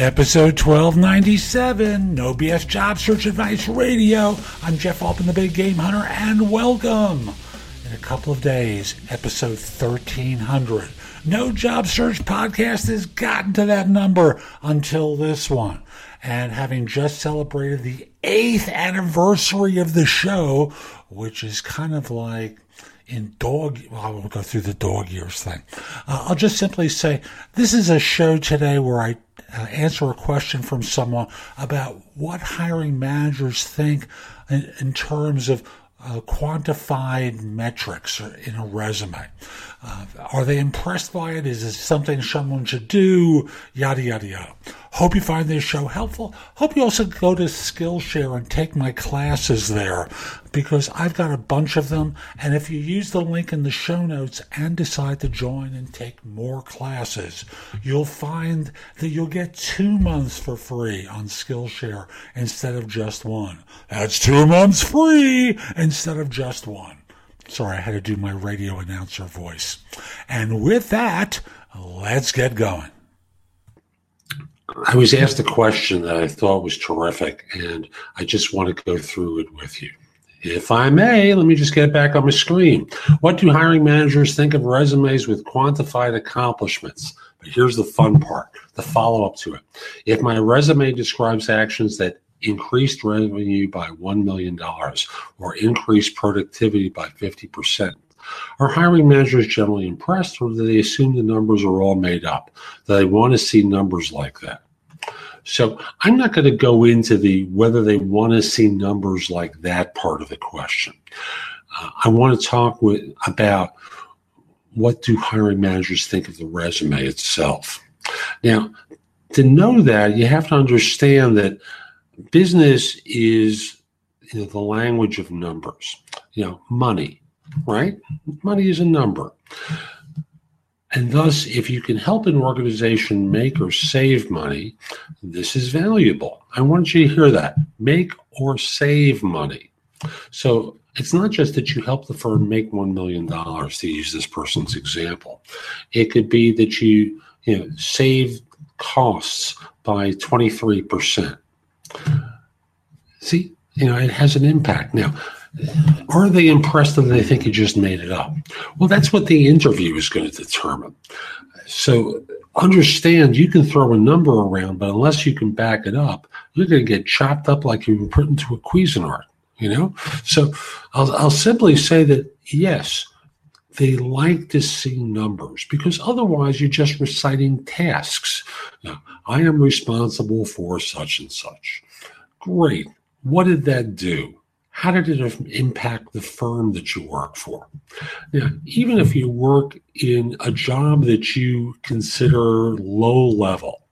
Episode 1297, No BS Job Search Advice Radio. I'm Jeff Altman, the Big Game Hunter, and welcome. In a couple of days, episode 1300. No job search podcast has gotten to that number until this one. And having just celebrated the eighth anniversary of the show, which is kind of like in dog, well, I will go through the dog years thing. Uh, I'll just simply say this is a show today where I uh, answer a question from someone about what hiring managers think in, in terms of uh, quantified metrics in a resume. Uh, are they impressed by it? Is it something someone should do? Yada, yada, yada. Hope you find this show helpful. Hope you also go to Skillshare and take my classes there because I've got a bunch of them. And if you use the link in the show notes and decide to join and take more classes, you'll find that you'll get two months for free on Skillshare instead of just one. That's two months free instead of just one. Sorry, I had to do my radio announcer voice. And with that, let's get going. I was asked a question that I thought was terrific, and I just want to go through it with you. If I may, let me just get back on my screen. What do hiring managers think of resumes with quantified accomplishments? But here's the fun part the follow up to it. If my resume describes actions that increased revenue by $1 million or increased productivity by 50%, are hiring managers generally impressed or do they assume the numbers are all made up? Do they want to see numbers like that? So I'm not going to go into the whether they want to see numbers like that part of the question. Uh, I want to talk with about what do hiring managers think of the resume itself. Now, to know that, you have to understand that business is you know, the language of numbers. You know, money, right? Money is a number. And thus, if you can help an organization make or save money, this is valuable. I want you to hear that make or save money. So it's not just that you help the firm make $1 million, to use this person's example. It could be that you, you know, save costs by 23%. See, you know, it has an impact. Now, are they impressed or they think you just made it up? Well, that's what the interview is going to determine. So understand you can throw a number around, but unless you can back it up, you're going to get chopped up like you were put into a Cuisinart, you know? So I'll, I'll simply say that yes, they like to see numbers because otherwise you're just reciting tasks. Now, I am responsible for such and such. Great. What did that do? How did it impact the firm that you work for? Now, even if you work in a job that you consider low level,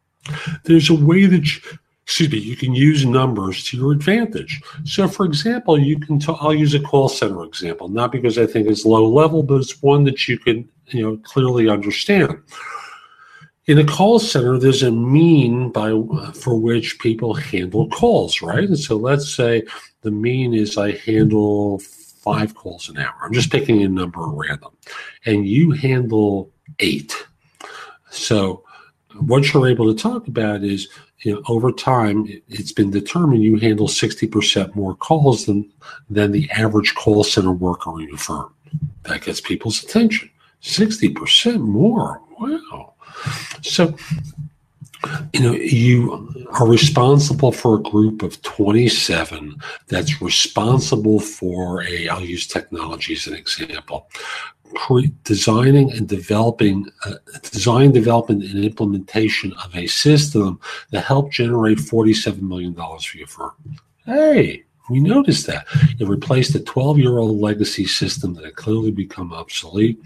there's a way that you, excuse me, you can use numbers to your advantage. So, for example, you can. i I'll use a call center example, not because I think it's low level, but it's one that you can, you know, clearly understand. In a call center, there's a mean by uh, for which people handle calls, right? And so, let's say the mean is I handle five calls an hour. I'm just picking a number at random, and you handle eight. So, what you're able to talk about is you know, over time, it's been determined you handle 60% more calls than, than the average call center worker in your firm. That gets people's attention. 60% more. Wow. So, you know, you are responsible for a group of 27 that's responsible for a, I'll use technology as an example, cre- designing and developing, uh, design, development, and implementation of a system that helped generate $47 million for your firm. Hey, we noticed that. It replaced a 12 year old legacy system that had clearly become obsolete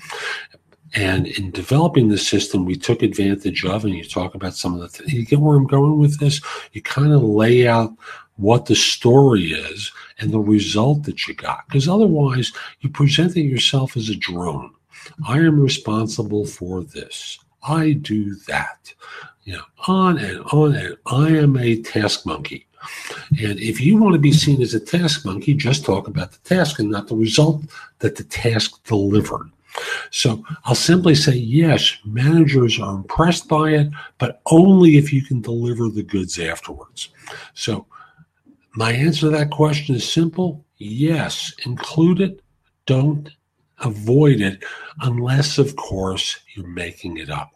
And in developing the system, we took advantage of, and you talk about some of the things. You get where I'm going with this? You kind of lay out what the story is and the result that you got. Because otherwise, you presenting yourself as a drone. I am responsible for this. I do that. You know, on and on and I am a task monkey. And if you want to be seen as a task monkey, just talk about the task and not the result that the task delivered. So I'll simply say, yes, managers are impressed by it, but only if you can deliver the goods afterwards. So my answer to that question is simple yes, include it, don't avoid it, unless, of course, you're making it up.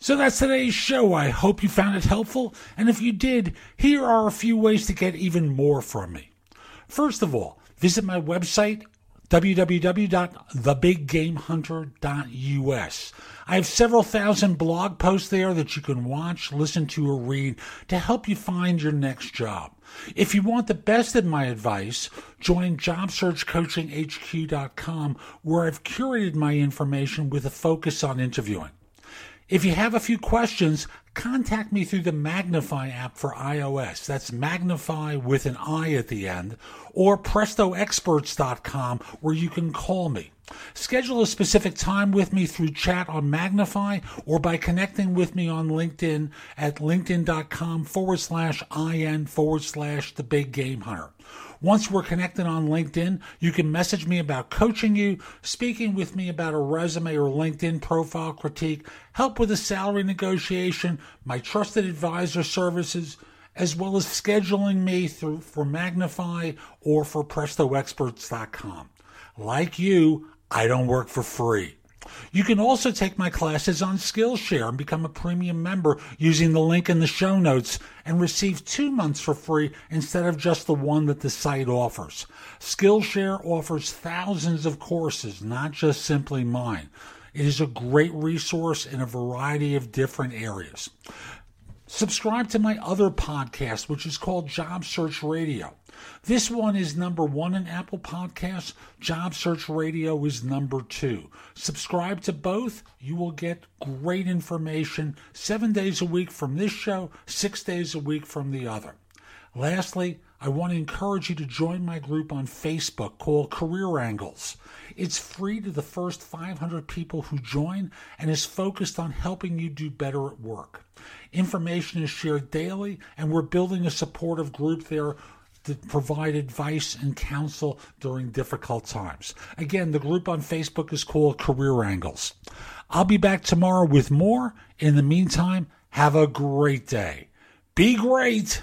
So that's today's show. I hope you found it helpful. And if you did, here are a few ways to get even more from me. First of all, visit my website, www.thebiggamehunter.us. I have several thousand blog posts there that you can watch, listen to, or read to help you find your next job. If you want the best of my advice, join JobSearchCoachingHQ.com, where I've curated my information with a focus on interviewing. If you have a few questions, contact me through the Magnifi app for iOS. That's Magnifi with an I at the end, or PrestoExperts.com, where you can call me. Schedule a specific time with me through chat on Magnifi or by connecting with me on LinkedIn at linkedin.com forward slash IN forward slash the big game hunter. Once we're connected on LinkedIn, you can message me about coaching you, speaking with me about a resume or LinkedIn profile critique, help with a salary negotiation, my trusted advisor services, as well as scheduling me through for Magnifi or for PrestoExperts.com. Like you, I don't work for free. You can also take my classes on Skillshare and become a premium member using the link in the show notes and receive two months for free instead of just the one that the site offers. Skillshare offers thousands of courses, not just simply mine. It is a great resource in a variety of different areas. Subscribe to my other podcast, which is called Job Search Radio. This one is number one in Apple Podcasts. Job Search Radio is number two. Subscribe to both. You will get great information seven days a week from this show, six days a week from the other. Lastly, I want to encourage you to join my group on Facebook called Career Angles. It's free to the first 500 people who join and is focused on helping you do better at work. Information is shared daily, and we're building a supportive group there to provide advice and counsel during difficult times. Again, the group on Facebook is called Career Angles. I'll be back tomorrow with more. In the meantime, have a great day. Be great.